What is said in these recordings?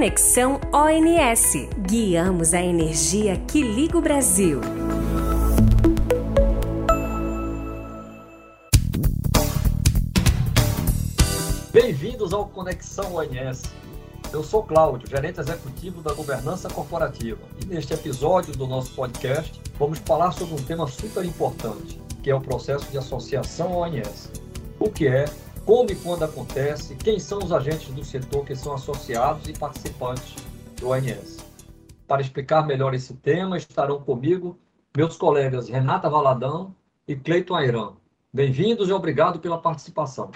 Conexão ONS. Guiamos a energia que liga o Brasil. Bem-vindos ao Conexão ONS. Eu sou Cláudio, gerente executivo da governança corporativa, e neste episódio do nosso podcast vamos falar sobre um tema super importante, que é o processo de associação ONS. O que é, como e quando acontece, quem são os agentes do setor que são associados e participantes do ONS. Para explicar melhor esse tema, estarão comigo meus colegas Renata Valadão e Cleiton Airan. Bem-vindos e obrigado pela participação.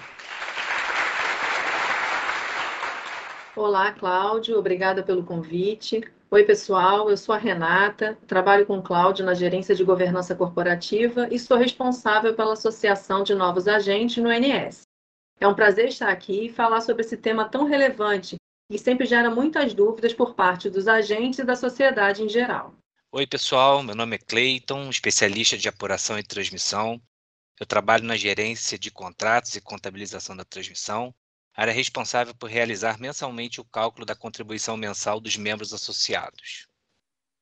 Olá, Cláudio, obrigada pelo convite. Oi, pessoal, eu sou a Renata, trabalho com o Cláudio na gerência de governança corporativa e sou responsável pela associação de novos agentes no NS. É um prazer estar aqui e falar sobre esse tema tão relevante e sempre gera muitas dúvidas por parte dos agentes e da sociedade em geral. Oi, pessoal, meu nome é Cleiton, especialista de apuração e transmissão. Eu trabalho na gerência de contratos e contabilização da transmissão área responsável por realizar mensalmente o cálculo da contribuição mensal dos membros associados.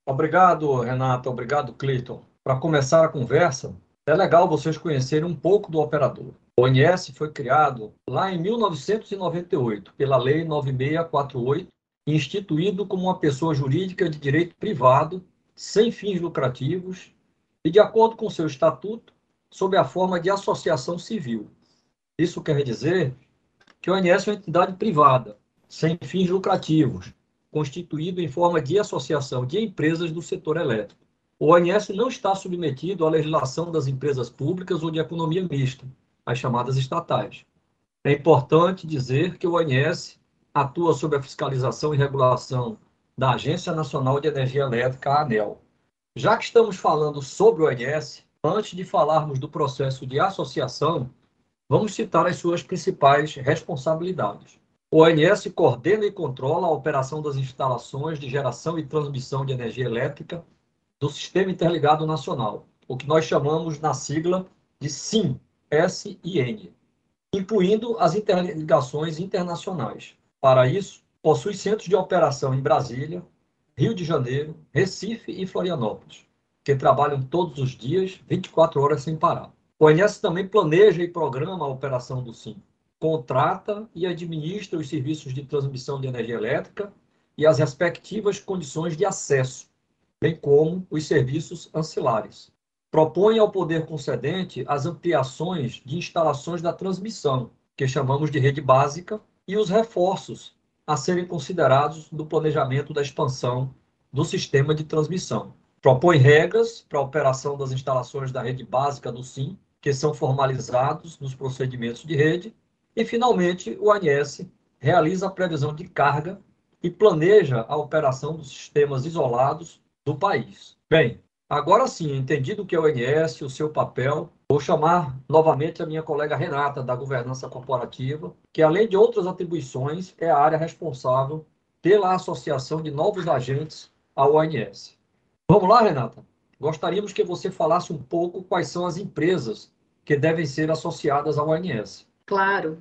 Obrigado, Renata. Obrigado, Cleiton. Para começar a conversa, é legal vocês conhecerem um pouco do operador. O ONS foi criado lá em 1998 pela Lei 9648 e instituído como uma pessoa jurídica de direito privado, sem fins lucrativos e, de acordo com seu estatuto, sob a forma de associação civil. Isso quer dizer que o ONS é uma entidade privada, sem fins lucrativos, constituído em forma de associação de empresas do setor elétrico. O ONS não está submetido à legislação das empresas públicas ou de economia mista, as chamadas estatais. É importante dizer que o ONS atua sob a fiscalização e regulação da Agência Nacional de Energia Elétrica, a ANEL. Já que estamos falando sobre o ONS, antes de falarmos do processo de associação, Vamos citar as suas principais responsabilidades. O ONS coordena e controla a operação das instalações de geração e transmissão de energia elétrica do Sistema Interligado Nacional, o que nós chamamos na sigla de SIM, S-I-N, incluindo as interligações internacionais. Para isso, possui centros de operação em Brasília, Rio de Janeiro, Recife e Florianópolis, que trabalham todos os dias, 24 horas sem parar. O ONS também planeja e programa a operação do SIM, contrata e administra os serviços de transmissão de energia elétrica e as respectivas condições de acesso, bem como os serviços ancilares. Propõe ao poder concedente as ampliações de instalações da transmissão, que chamamos de rede básica, e os reforços a serem considerados no planejamento da expansão do sistema de transmissão. Propõe regras para a operação das instalações da rede básica do SIM que são formalizados nos procedimentos de rede. E, finalmente, o ANS realiza a previsão de carga e planeja a operação dos sistemas isolados do país. Bem, agora sim, entendido o que é o ANS, o seu papel, vou chamar novamente a minha colega Renata, da Governança Corporativa, que, além de outras atribuições, é a área responsável pela associação de novos agentes ao ONS. Vamos lá, Renata? Gostaríamos que você falasse um pouco quais são as empresas que devem ser associadas ao ONS. Claro.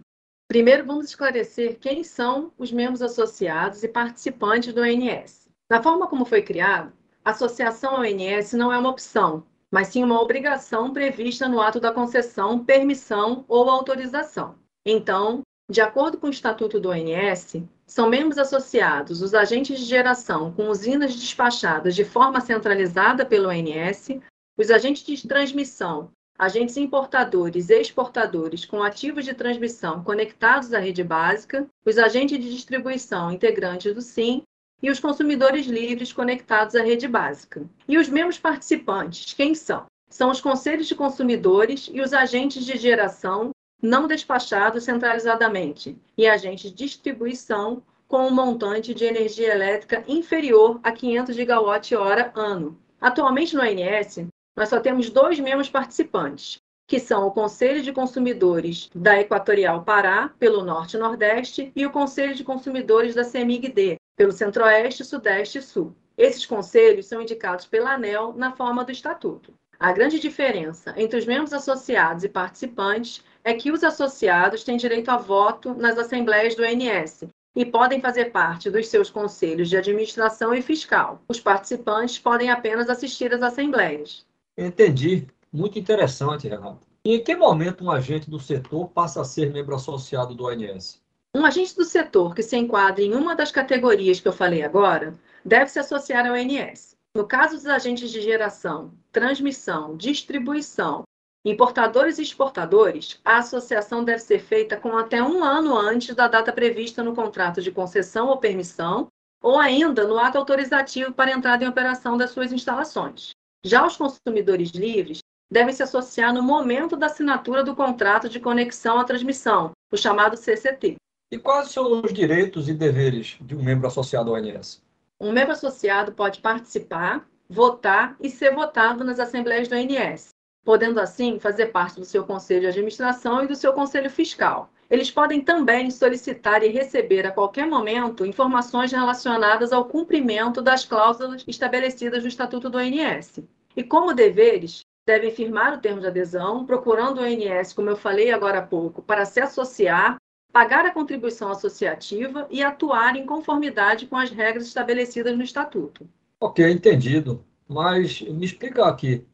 Primeiro, vamos esclarecer quem são os membros associados e participantes do ONS. Na forma como foi criado, associação ao ONS não é uma opção, mas sim uma obrigação prevista no ato da concessão, permissão ou autorização. Então, de acordo com o Estatuto do ONS, são membros associados os agentes de geração com usinas despachadas de forma centralizada pelo ONS, os agentes de transmissão agentes importadores e exportadores com ativos de transmissão conectados à rede básica, os agentes de distribuição integrantes do SIM e os consumidores livres conectados à rede básica. E os membros participantes, quem são? São os conselhos de consumidores e os agentes de geração não despachados centralizadamente e agentes de distribuição com um montante de energia elétrica inferior a 500 gigawatt-hora ano. Atualmente no ANS, nós só temos dois membros participantes, que são o Conselho de Consumidores da Equatorial Pará, pelo Norte e Nordeste, e o Conselho de Consumidores da CEMIG-D, pelo Centro-Oeste, Sudeste e Sul. Esses conselhos são indicados pela ANEL na forma do Estatuto. A grande diferença entre os membros associados e participantes é que os associados têm direito a voto nas assembleias do ONS, e podem fazer parte dos seus conselhos de administração e fiscal. Os participantes podem apenas assistir às assembleias. Entendi. Muito interessante, Renato. E em que momento um agente do setor passa a ser membro associado do ONS? Um agente do setor que se enquadre em uma das categorias que eu falei agora deve se associar ao ONS. No caso dos agentes de geração, transmissão, distribuição, importadores e exportadores, a associação deve ser feita com até um ano antes da data prevista no contrato de concessão ou permissão, ou ainda no ato autorizativo para entrada em operação das suas instalações. Já os consumidores livres devem se associar no momento da assinatura do contrato de conexão à transmissão, o chamado CCT. E quais são os direitos e deveres de um membro associado ao ONS? Um membro associado pode participar, votar e ser votado nas assembleias do ONS, podendo assim fazer parte do seu conselho de administração e do seu conselho fiscal. Eles podem também solicitar e receber a qualquer momento informações relacionadas ao cumprimento das cláusulas estabelecidas no Estatuto do ONS. E como deveres, devem firmar o termo de adesão, procurando o ONS, como eu falei agora há pouco, para se associar pagar a contribuição associativa e atuar em conformidade com as regras estabelecidas no Estatuto. Ok, entendido. Mas me explica aqui,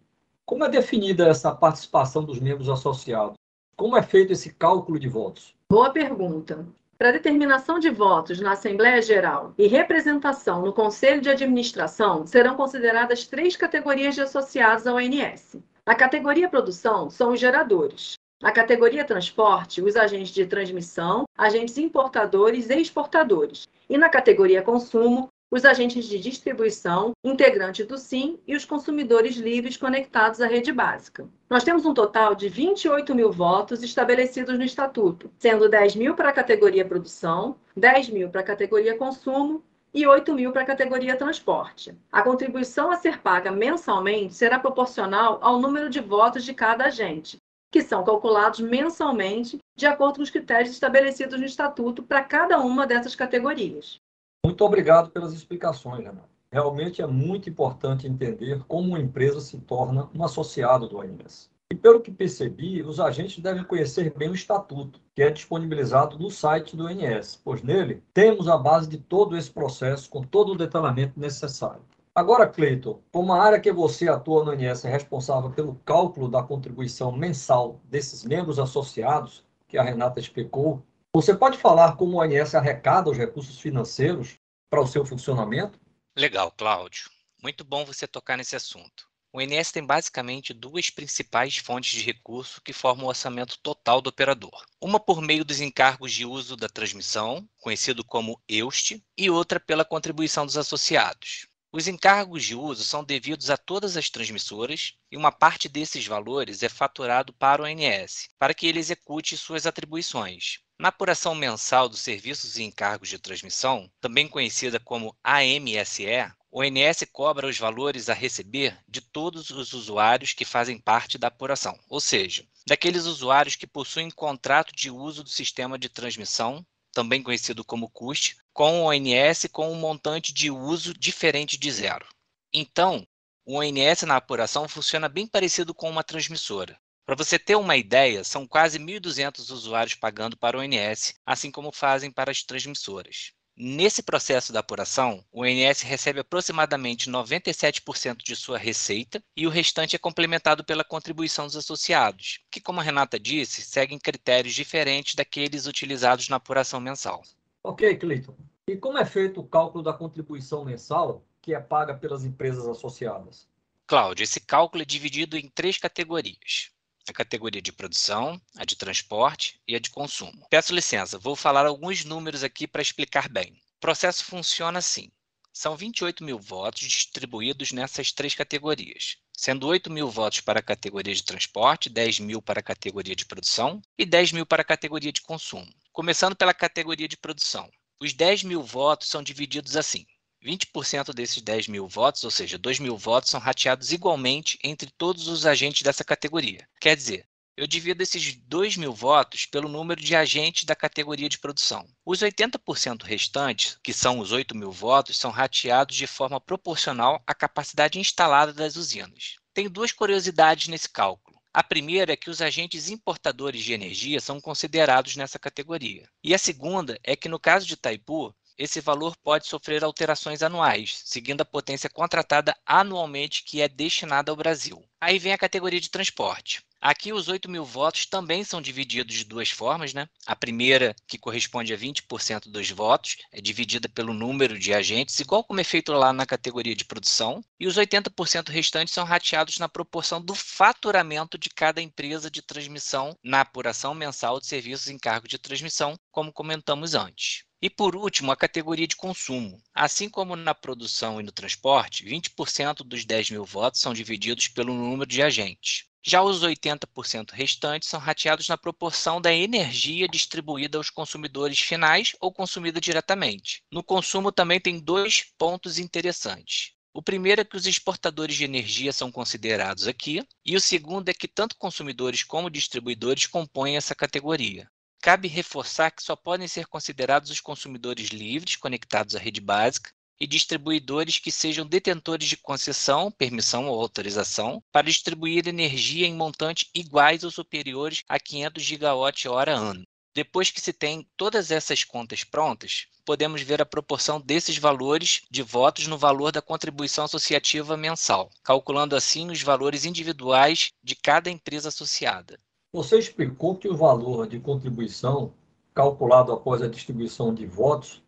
como é definida essa participação dos membros associados? Como é feito esse cálculo de votos? Boa pergunta. Para determinação de votos na Assembleia Geral e representação no Conselho de Administração, serão consideradas três categorias de associados ao ONS. A categoria produção são os geradores. Na categoria transporte, os agentes de transmissão, agentes importadores e exportadores. E na categoria consumo, os agentes de distribuição, integrantes do SIM e os consumidores livres conectados à rede básica. Nós temos um total de 28 mil votos estabelecidos no Estatuto, sendo 10 mil para a categoria produção, 10 mil para a categoria consumo e 8 mil para a categoria transporte. A contribuição a ser paga mensalmente será proporcional ao número de votos de cada agente, que são calculados mensalmente de acordo com os critérios estabelecidos no Estatuto para cada uma dessas categorias. Muito obrigado pelas explicações, Renato. Realmente é muito importante entender como uma empresa se torna um associado do ONS. E pelo que percebi, os agentes devem conhecer bem o estatuto, que é disponibilizado no site do ONS, pois nele temos a base de todo esse processo com todo o detalhamento necessário. Agora, Cleiton, como a área que você atua no INS é responsável pelo cálculo da contribuição mensal desses membros associados, que a Renata explicou, você pode falar como o INS arrecada os recursos financeiros para o seu funcionamento? Legal, Cláudio. Muito bom você tocar nesse assunto. O INS tem basicamente duas principais fontes de recurso que formam o orçamento total do operador. Uma por meio dos encargos de uso da transmissão, conhecido como EUST, e outra pela contribuição dos associados. Os encargos de uso são devidos a todas as transmissoras e uma parte desses valores é faturado para o ONS, para que ele execute suas atribuições. Na apuração mensal dos serviços e encargos de transmissão, também conhecida como AMSE, o ONS cobra os valores a receber de todos os usuários que fazem parte da apuração, ou seja, daqueles usuários que possuem contrato de uso do sistema de transmissão também conhecido como CUST, com o ONS com um montante de uso diferente de zero. Então, o ONS na apuração funciona bem parecido com uma transmissora. Para você ter uma ideia, são quase 1.200 usuários pagando para o ONS, assim como fazem para as transmissoras. Nesse processo da apuração, o INS recebe aproximadamente 97% de sua receita e o restante é complementado pela contribuição dos associados, que, como a Renata disse, seguem critérios diferentes daqueles utilizados na apuração mensal. Ok, Cleiton. E como é feito o cálculo da contribuição mensal que é paga pelas empresas associadas? Cláudio, esse cálculo é dividido em três categorias a categoria de produção, a de transporte e a de consumo. Peço licença, vou falar alguns números aqui para explicar bem. O processo funciona assim. São 28 mil votos distribuídos nessas três categorias, sendo 8 mil votos para a categoria de transporte, 10 mil para a categoria de produção e 10 mil para a categoria de consumo. Começando pela categoria de produção. Os 10 mil votos são divididos assim: 20% desses 10 mil votos, ou seja, 2 mil votos, são rateados igualmente entre todos os agentes dessa categoria. Quer dizer, eu divido esses 2 mil votos pelo número de agentes da categoria de produção. Os 80% restantes, que são os 8 mil votos, são rateados de forma proporcional à capacidade instalada das usinas. Tem duas curiosidades nesse cálculo. A primeira é que os agentes importadores de energia são considerados nessa categoria. E a segunda é que, no caso de Itaipu, esse valor pode sofrer alterações anuais, seguindo a potência contratada anualmente que é destinada ao Brasil. Aí vem a categoria de transporte. Aqui os 8 mil votos também são divididos de duas formas, né? A primeira, que corresponde a 20% dos votos, é dividida pelo número de agentes, igual como é feito lá na categoria de produção, e os 80% restantes são rateados na proporção do faturamento de cada empresa de transmissão na apuração mensal de serviços em cargo de transmissão, como comentamos antes. E por último, a categoria de consumo. Assim como na produção e no transporte, 20% dos 10 mil votos são divididos pelo número de agentes. Já os 80% restantes são rateados na proporção da energia distribuída aos consumidores finais ou consumida diretamente. No consumo também tem dois pontos interessantes. O primeiro é que os exportadores de energia são considerados aqui, e o segundo é que tanto consumidores como distribuidores compõem essa categoria. Cabe reforçar que só podem ser considerados os consumidores livres conectados à rede básica e distribuidores que sejam detentores de concessão, permissão ou autorização para distribuir energia em montantes iguais ou superiores a 500 gigawatt-hora ano. Depois que se tem todas essas contas prontas, podemos ver a proporção desses valores de votos no valor da contribuição associativa mensal, calculando assim os valores individuais de cada empresa associada. Você explicou que o valor de contribuição, calculado após a distribuição de votos,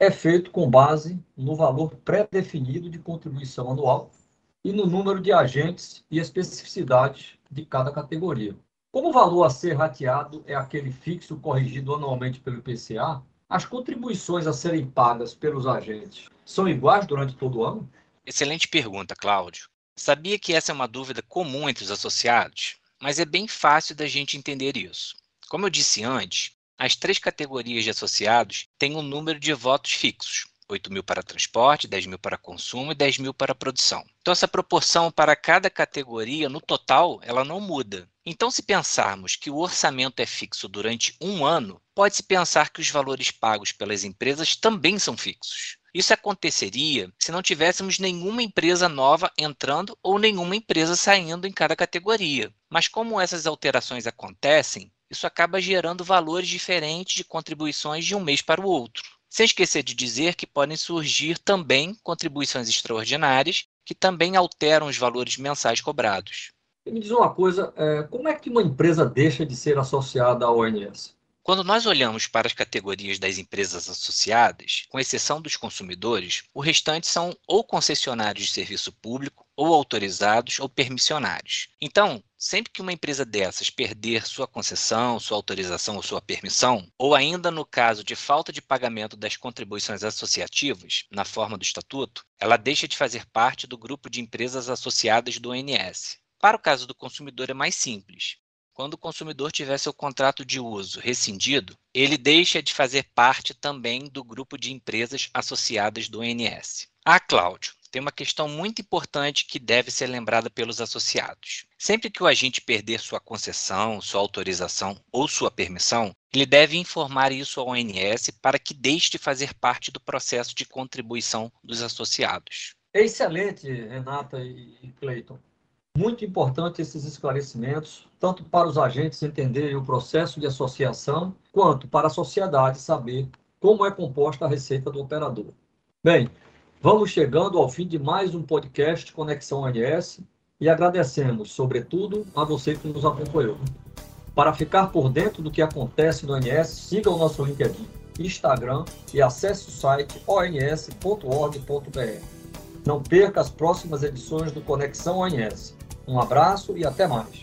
é feito com base no valor pré-definido de contribuição anual e no número de agentes e especificidades de cada categoria. Como o valor a ser rateado é aquele fixo corrigido anualmente pelo IPCA, as contribuições a serem pagas pelos agentes são iguais durante todo o ano? Excelente pergunta, Cláudio. Sabia que essa é uma dúvida comum entre os associados, mas é bem fácil da gente entender isso. Como eu disse antes, as três categorias de associados têm um número de votos fixos. 8 mil para transporte, 10 mil para consumo e 10 mil para produção. Então, essa proporção para cada categoria, no total, ela não muda. Então, se pensarmos que o orçamento é fixo durante um ano, pode-se pensar que os valores pagos pelas empresas também são fixos. Isso aconteceria se não tivéssemos nenhuma empresa nova entrando ou nenhuma empresa saindo em cada categoria. Mas como essas alterações acontecem, isso acaba gerando valores diferentes de contribuições de um mês para o outro. Sem esquecer de dizer que podem surgir também contribuições extraordinárias que também alteram os valores mensais cobrados. Me diz uma coisa, é, como é que uma empresa deixa de ser associada à ONS? Quando nós olhamos para as categorias das empresas associadas, com exceção dos consumidores, o restante são ou concessionários de serviço público, ou autorizados ou permissionários. Então, sempre que uma empresa dessas perder sua concessão, sua autorização ou sua permissão, ou ainda no caso de falta de pagamento das contribuições associativas, na forma do estatuto, ela deixa de fazer parte do grupo de empresas associadas do ONS. Para o caso do consumidor é mais simples. Quando o consumidor tiver seu contrato de uso rescindido, ele deixa de fazer parte também do grupo de empresas associadas do ONS. Ah, Cláudio, tem uma questão muito importante que deve ser lembrada pelos associados. Sempre que o agente perder sua concessão, sua autorização ou sua permissão, ele deve informar isso ao ONS para que deixe de fazer parte do processo de contribuição dos associados. É excelente, Renata e Cleiton. Muito importante esses esclarecimentos, tanto para os agentes entenderem o processo de associação, quanto para a sociedade saber como é composta a receita do operador. Bem, vamos chegando ao fim de mais um podcast Conexão ONS e agradecemos, sobretudo, a você que nos acompanhou. Para ficar por dentro do que acontece no ONS, siga o nosso LinkedIn, Instagram e acesse o site ons.org.br. Não perca as próximas edições do Conexão ONS. Um abraço e até mais.